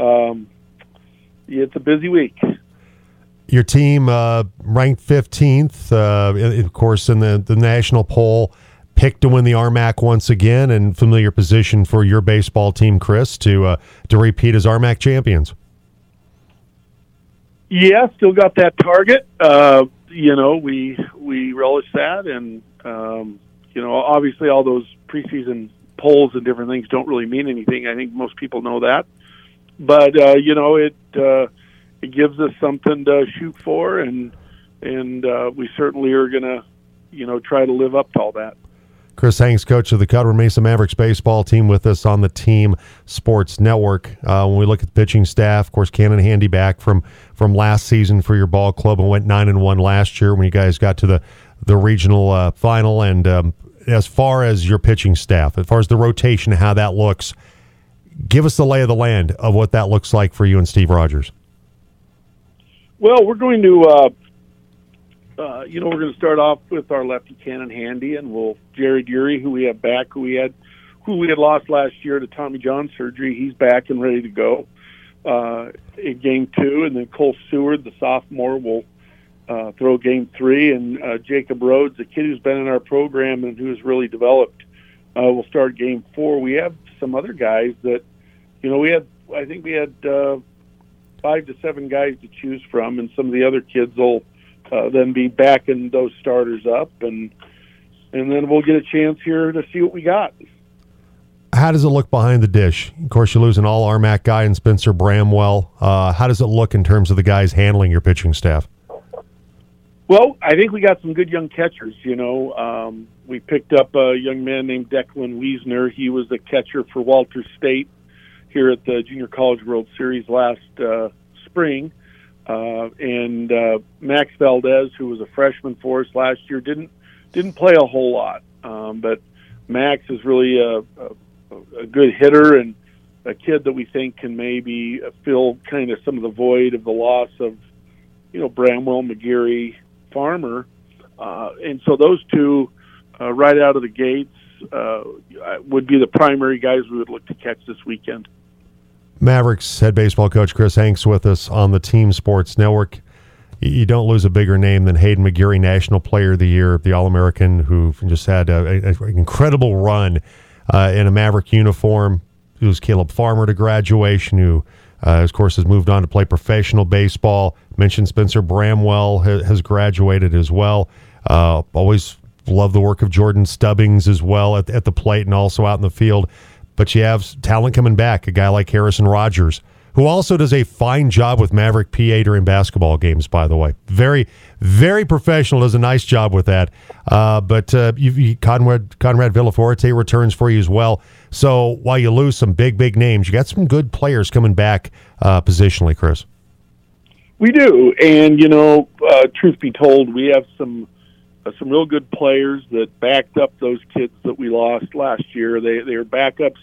Speaker 9: Um, yeah, it's a busy week.
Speaker 1: Your team uh, ranked 15th, uh, of course, in the, the national poll, picked to win the RMAC once again, and familiar position for your baseball team, Chris, to uh, to repeat as RMAC champions.
Speaker 9: Yeah, still got that target. Uh, you know, we we relish that, and um, you know, obviously, all those preseason polls and different things don't really mean anything. I think most people know that, but uh, you know, it uh, it gives us something to shoot for, and and uh, we certainly are going to, you know, try to live up to all that.
Speaker 1: Chris Hanks, coach of the Colorado Mesa Mavericks baseball team, with us on the Team Sports Network. Uh, when we look at the pitching staff, of course, Cannon Handy back from from last season for your ball club and went nine and one last year when you guys got to the the regional uh, final. And um, as far as your pitching staff, as far as the rotation, how that looks, give us the lay of the land of what that looks like for you and Steve Rogers.
Speaker 9: Well, we're going to, uh, uh, you know, we're going to start off with our lefty Cannon Handy, and we'll Jared Urey, who we have back, who we had, who we had lost last year to Tommy John surgery. He's back and ready to go uh, in game two, and then Cole Seward, the sophomore, will uh, throw game three, and uh, Jacob Rhodes, a kid who's been in our program and who's really developed, uh, will start game four. We have some other guys that, you know, we had, I think we had. Uh, five to seven guys to choose from, and some of the other kids will uh, then be backing those starters up, and and then we'll get a chance here to see what we got.
Speaker 1: How does it look behind the dish? Of course, you lose an all RMAC guy in Spencer Bramwell. Uh, how does it look in terms of the guys handling your pitching staff?
Speaker 9: Well, I think we got some good young catchers. You know, um, we picked up a young man named Declan Wiesner. He was a catcher for Walter State here at the Junior College World Series last uh, spring. Uh, and uh, Max Valdez, who was a freshman for us last year, didn't didn't play a whole lot, um, but Max is really a, a, a good hitter and a kid that we think can maybe fill kind of some of the void of the loss of, you know, Bramwell, McGeary, Farmer, uh, and so those two, uh, right out of the gates, uh, would be the primary guys we would look to catch this weekend.
Speaker 1: Mavericks head baseball coach Chris Hanks with us on the Team Sports Network. You don't lose a bigger name than Hayden McGeary, National Player of the Year, the All American, who just had an incredible run uh, in a Maverick uniform. He was Caleb Farmer to graduation, who, uh, of course, has moved on to play professional baseball. Mentioned Spencer Bramwell ha- has graduated as well. Uh, always love the work of Jordan Stubbings as well at, at the plate and also out in the field but you have talent coming back. A guy like Harrison Rogers, who also does a fine job with Maverick PA during basketball games. By the way, very, very professional. Does a nice job with that. Uh, but uh, you, you, Conrad Conrad Villaforte returns for you as well. So while you lose some big big names, you got some good players coming back uh, positionally, Chris.
Speaker 9: We do, and you know, uh, truth be told, we have some some real good players that backed up those kids that we lost last year. They they are backups.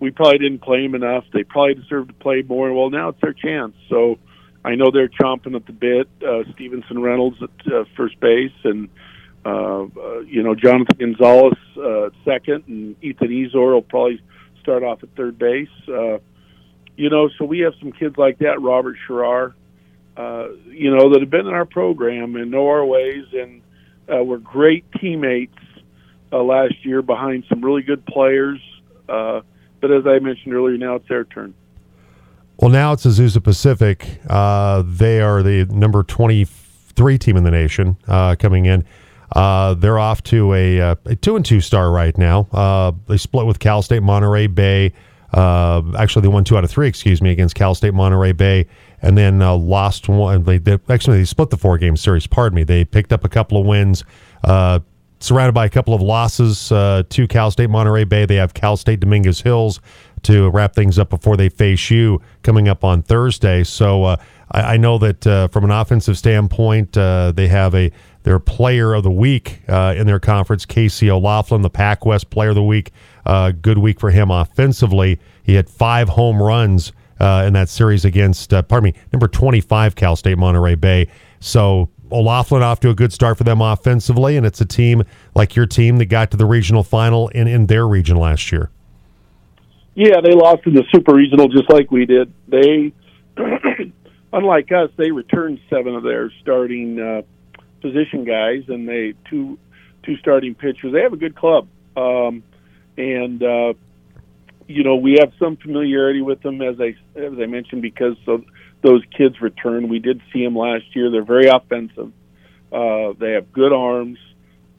Speaker 9: We probably didn't play them enough. They probably deserve to play more. Well, now it's their chance. So I know they're chomping at the bit. Uh, Stevenson Reynolds at uh, first base, and uh, uh, you know Jonathan Gonzalez uh, second, and Ethan Ezor will probably start off at third base. Uh, you know, so we have some kids like that. Robert Sherrar, uh, you know, that have been in our program and know our ways, and uh, were great teammates uh, last year behind some really good players. Uh, but as I mentioned earlier, now it's their turn.
Speaker 1: Well, now it's Azusa Pacific. Uh, they are the number 23 team in the nation uh, coming in. Uh, they're off to a, uh, a, two and two star right now. Uh, they split with Cal State Monterey Bay. Uh, actually, they won two out of three, excuse me, against Cal State Monterey Bay, and then lost one. They, they, actually they split the four game series. Pardon me. They picked up a couple of wins surrounded by a couple of losses uh, to Cal State Monterey Bay. They have Cal State Dominguez Hills to wrap things up before they face you coming up on Thursday. So uh, I, I, know that uh, from an offensive standpoint, uh, they have a their player of the week uh, in their conference, Casey O'Laughlin, the Pac West player of the week. Uh, good week for him offensively. He had five home runs in that series against, pardon me, number 25 Cal State Monterey Bay. So O'Laughlin off to a good start for them offensively, and it's a team like your team that got to the regional final in, in their region last year.
Speaker 9: Yeah, they lost in the super regional just like we did. They, unlike us, they returned seven of their starting uh, position guys and they two two starting pitchers. They have a good club, um, and uh, you know we have some familiarity with them as I as I mentioned because those kids return. We did see them last year. They're very offensive. Uh, they have good arms.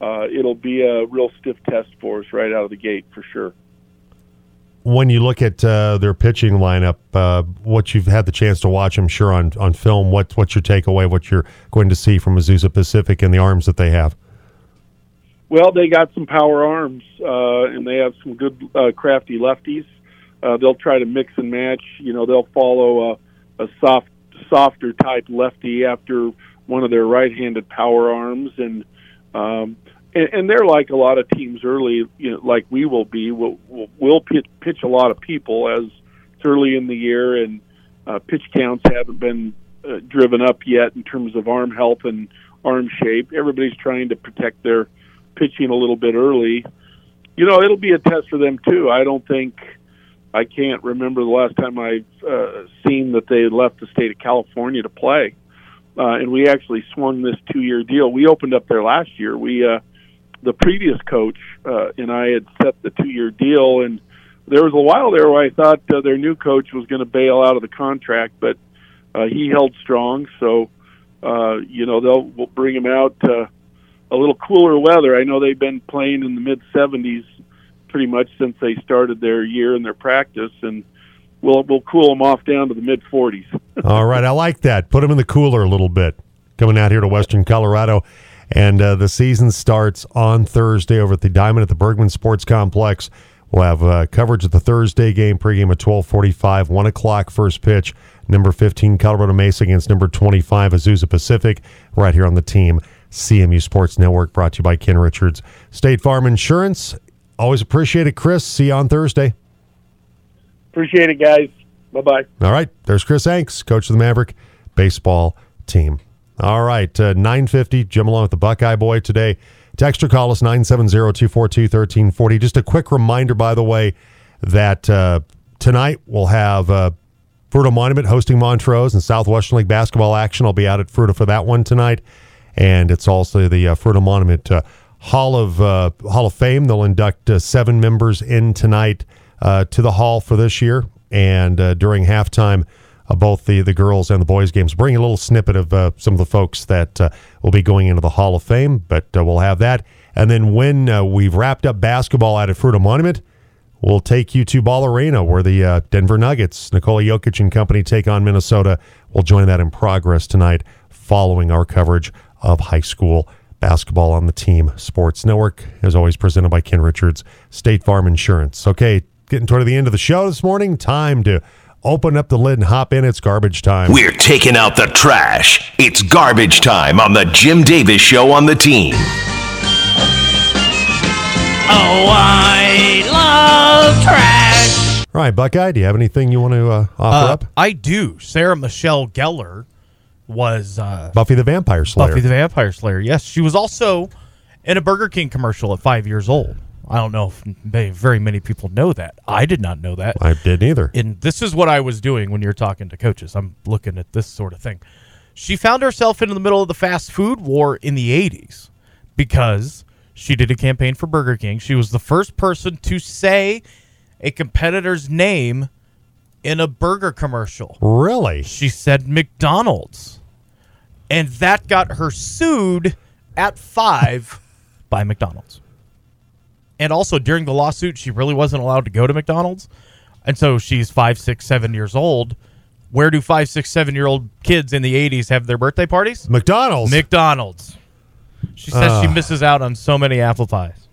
Speaker 9: Uh, it'll be a real stiff test for us right out of the gate for sure
Speaker 1: when you look at uh, their pitching lineup, uh, what you've had the chance to watch, I'm sure on on film, what what's your takeaway? What you're going to see from Azusa Pacific and the arms that they have?
Speaker 9: Well, they got some power arms, uh, and they have some good uh, crafty lefties. Uh, they'll try to mix and match. You know, they'll follow a, a soft, softer type lefty after one of their right-handed power arms, and um, and, and they're like a lot of teams early, you know, like we will be. We'll, we'll, pitch, pitch a lot of people as it's early in the year, and uh, pitch counts haven't been uh, driven up yet in terms of arm health and arm shape. Everybody's trying to protect their pitching a little bit early. You know, it'll be a test for them too. I don't think I can't remember the last time I've uh, seen that they left the state of California to play. Uh, and we actually swung this two-year deal. We opened up there last year. We uh, the previous coach uh, and I had set the two year deal, and there was a while there where I thought uh, their new coach was going to bail out of the contract, but uh, he held strong. So, uh, you know, they'll we'll bring him out uh, a little cooler weather. I know they've been playing in the mid 70s pretty much since they started their year and their practice, and we'll we'll cool them off down to the mid 40s.
Speaker 1: All right, I like that. Put them in the cooler a little bit. Coming out here to Western Colorado. And uh, the season starts on Thursday over at the Diamond at the Bergman Sports Complex. We'll have uh, coverage of the Thursday game, pregame at 1245, 1 o'clock first pitch. Number 15, Colorado Mesa against number 25, Azusa Pacific, right here on the team. CMU Sports Network brought to you by Ken Richards. State Farm Insurance. Always appreciate it, Chris. See you on Thursday.
Speaker 9: Appreciate it, guys. Bye bye.
Speaker 1: All right. There's Chris Hanks, coach of the Maverick baseball team. All right, uh, 950, Jim along with the Buckeye Boy today. Text or call us 970-242-1340. Just a quick reminder, by the way, that uh, tonight we'll have uh, Fruita Monument hosting Montrose and Southwestern League basketball action. I'll be out at Fruita for that one tonight. And it's also the uh, Fruita Monument uh, Hall of uh, Hall of Fame. They'll induct uh, seven members in tonight to the hall for this year. And during halftime, both the, the girls and the boys games. Bring a little snippet of some of the folks that will be going into the Hall of Fame, but we'll have that. And then when we've wrapped up basketball out at Fruita Monument, we'll take you to Ball Arena where the uh, Denver Nuggets, Nikola Jokic and company take on Minnesota. We'll join that in progress tonight following our coverage of high school basketball on the Team Sports Network, as always presented by Ken Richards, State Farm Insurance. Okay, getting toward the end of the show this morning. Time to open up the lid and hop in. It's garbage time.
Speaker 2: We're taking out the trash. It's garbage time on the Jim Davis Show on the team.
Speaker 4: Oh, I love trash.
Speaker 1: All right, Buckeye, do you have anything you want to uh, offer
Speaker 4: Uh,
Speaker 1: up?
Speaker 4: I do. Sarah Michelle Gellar was uh,
Speaker 1: Buffy the Vampire Slayer.
Speaker 4: Buffy the Vampire Slayer. Yes, she was also in a Burger King commercial at five years old. I don't know if may- very many people know that. I did not know that.
Speaker 1: I didn't either.
Speaker 4: And this is what I was doing when you're talking to coaches. I'm looking at this sort of thing. She found herself in the middle of the fast food war in the 80s because she did a campaign for Burger King. She was the first person to say a competitor's name in a burger commercial.
Speaker 1: Really?
Speaker 4: She said McDonald's. And that got her sued at five by McDonald's. And also during the lawsuit, she really wasn't allowed to go to McDonald's. And so she's five, six, seven years old. Where do five, six, seven year old kids in the 80s have their birthday parties?
Speaker 1: McDonald's.
Speaker 4: McDonald's. She says she
Speaker 1: Ah.
Speaker 4: misses out on so many apple pies.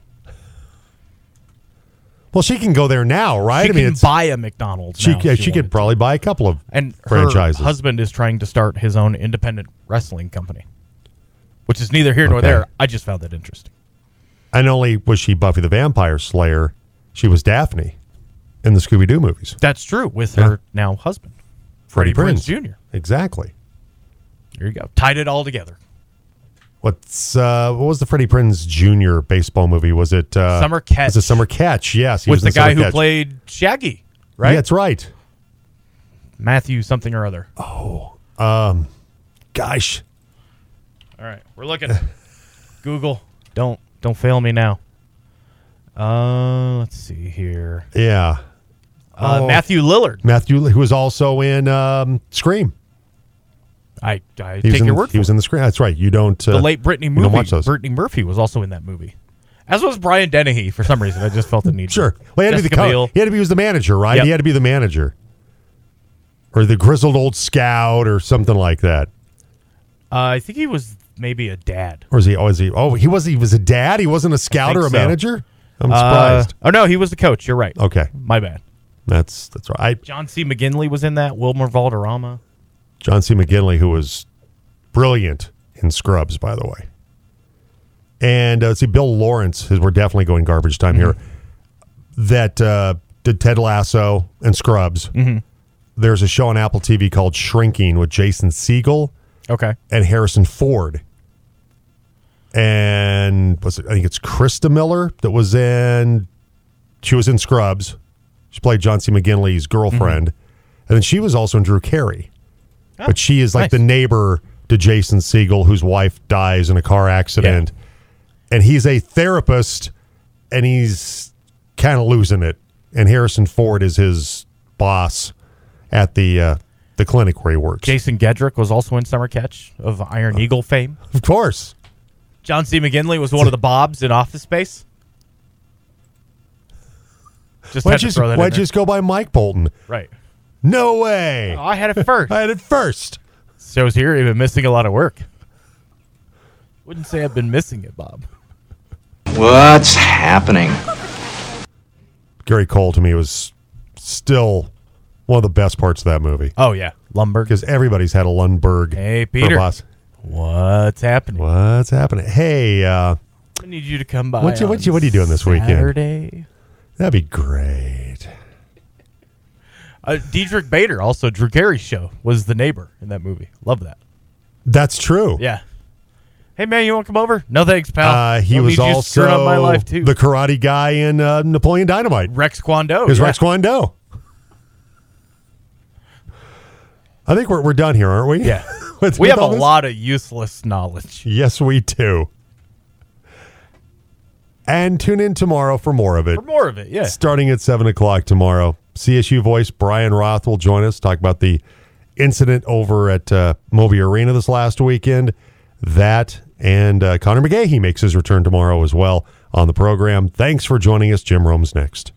Speaker 1: Well, she can go there now, right?
Speaker 4: She
Speaker 1: I mean,
Speaker 4: can buy a McDonald's.
Speaker 1: she,
Speaker 4: now
Speaker 1: yeah,
Speaker 4: if
Speaker 1: she could probably buy a couple of
Speaker 4: and
Speaker 1: franchises.
Speaker 4: her husband is trying to start his own independent wrestling company, which is neither here nor
Speaker 1: Okay.
Speaker 4: there. I just found that interesting.
Speaker 1: And only was she Buffy the Vampire Slayer, she was Daphne in the Scooby Doo movies.
Speaker 4: That's true with
Speaker 1: Yeah.
Speaker 4: her now husband, Freddie Prinze Jr.
Speaker 1: Exactly.
Speaker 4: There you go. Tied it all together.
Speaker 1: What's uh, what was the Freddie Prinze Jr. baseball movie? Was it uh,
Speaker 4: Summer Catch.
Speaker 1: Was it Summer Catch? Yes, he
Speaker 4: with
Speaker 1: was
Speaker 4: the guy
Speaker 1: Summer
Speaker 4: who
Speaker 1: Catch.
Speaker 4: played Shaggy, right?
Speaker 1: Yeah, that's right.
Speaker 4: Matthew something or other.
Speaker 1: Oh, um, gosh,
Speaker 4: All right, we're looking. Google, don't don't fail me now. Uh, let's see here.
Speaker 1: yeah,
Speaker 4: Uh,
Speaker 1: Oh.
Speaker 4: Matthew Lillard.
Speaker 1: Matthew, who was also in um, Scream.
Speaker 4: I, I take
Speaker 1: in,
Speaker 4: your word
Speaker 1: He
Speaker 4: for
Speaker 1: was
Speaker 4: it.
Speaker 1: in the screen. That's right. You don't. Uh,
Speaker 4: the late Brittany movie.
Speaker 1: don't watch those.
Speaker 4: Brittany Murphy was also in that movie, as was Brian Dennehy. For some reason, I just felt the need. to-
Speaker 1: Sure. Well, he had to be the co- he had to be he was the manager, right?
Speaker 4: Yep.
Speaker 1: He had to be the manager, or the grizzled old scout, or something like that.
Speaker 4: Uh, I think he was maybe a dad.
Speaker 1: Or is he? Oh, is he? Oh, he was. He was a dad. He wasn't a scout or a
Speaker 4: so.
Speaker 1: manager. I'm
Speaker 4: Uh,
Speaker 1: surprised.
Speaker 4: oh no, he was the coach. You're right.
Speaker 1: okay,
Speaker 4: My bad.
Speaker 1: that's that's right. I,
Speaker 4: John C. McGinley was in that. Wilmer Valderrama.
Speaker 1: John C. McGinley, who was brilliant in Scrubs, by the way. And uh, see, Bill Lawrence, we're definitely going garbage time here, that uh, did Ted Lasso and Scrubs. There's a show on Apple TV called Shrinking with Jason Segel
Speaker 4: Okay.
Speaker 1: and Harrison Ford. And was it, I think it's Christa Miller that was in, she was in Scrubs. She played John C. McGinley's girlfriend. And then she was also in Drew Carey. But she is like
Speaker 4: nice.
Speaker 1: the neighbor to Jason Segel, whose wife dies in a car accident. And he's a therapist and he's kind of losing it. And Harrison Ford is his boss at the uh, the clinic where he works.
Speaker 4: Jason Gedrick was also in Summer Catch of Iron Eagle fame.
Speaker 1: Of course.
Speaker 4: John C. McGinley was one of the Bobs in Office Space. Just
Speaker 1: Why'd
Speaker 4: had
Speaker 1: you,
Speaker 4: to
Speaker 1: just,
Speaker 4: throw that in
Speaker 1: why'd
Speaker 4: there.
Speaker 1: just go by Mike Bolton?
Speaker 4: Right.
Speaker 1: No way.
Speaker 4: Oh, I had it first.
Speaker 1: I had it first.
Speaker 4: Shows here you've been missing a lot of work. Wouldn't say I've been missing it, Bob.
Speaker 8: What's happening?
Speaker 1: Gary Cole to me was still one of the best parts of that movie
Speaker 4: Oh yeah, Lumbergh.
Speaker 1: because everybody's had a Lundberg.
Speaker 4: Hey,
Speaker 1: for
Speaker 4: Peter.
Speaker 1: boss.
Speaker 4: What's happening?
Speaker 1: What's happening? Hey, uh,
Speaker 4: I need you to come by.
Speaker 1: What you- what
Speaker 4: on
Speaker 1: you- what are you doing this weekend?
Speaker 4: Saturday.
Speaker 1: that'd be great.
Speaker 4: Uh, Diedrich Bader, also Drew Carey's show, was the neighbor in that movie. Love that.
Speaker 1: That's true.
Speaker 4: Yeah. Hey man, you want to come over? No thanks, pal.
Speaker 1: Uh, he
Speaker 4: Don't
Speaker 1: was also
Speaker 4: my life too.
Speaker 1: the karate guy in uh, Napoleon Dynamite.
Speaker 4: Rex Kwon
Speaker 1: Do. Was
Speaker 4: yeah.
Speaker 1: Rex Kwon Do. I think we're, we're done here, aren't we?
Speaker 4: Yeah.
Speaker 1: With-
Speaker 4: we
Speaker 1: with
Speaker 4: have a
Speaker 1: this?
Speaker 4: lot of useless knowledge.
Speaker 1: Yes, we do. And tune in tomorrow for more of it.
Speaker 4: For more of it, yeah.
Speaker 1: Starting at 7 o'clock tomorrow. CSU voice Brian Roth will join us, talk about the incident over at uh, Moby Arena this last weekend. That and uh, Connor McGahee makes his return tomorrow as well on the program. Thanks for joining us. Jim Rome's next.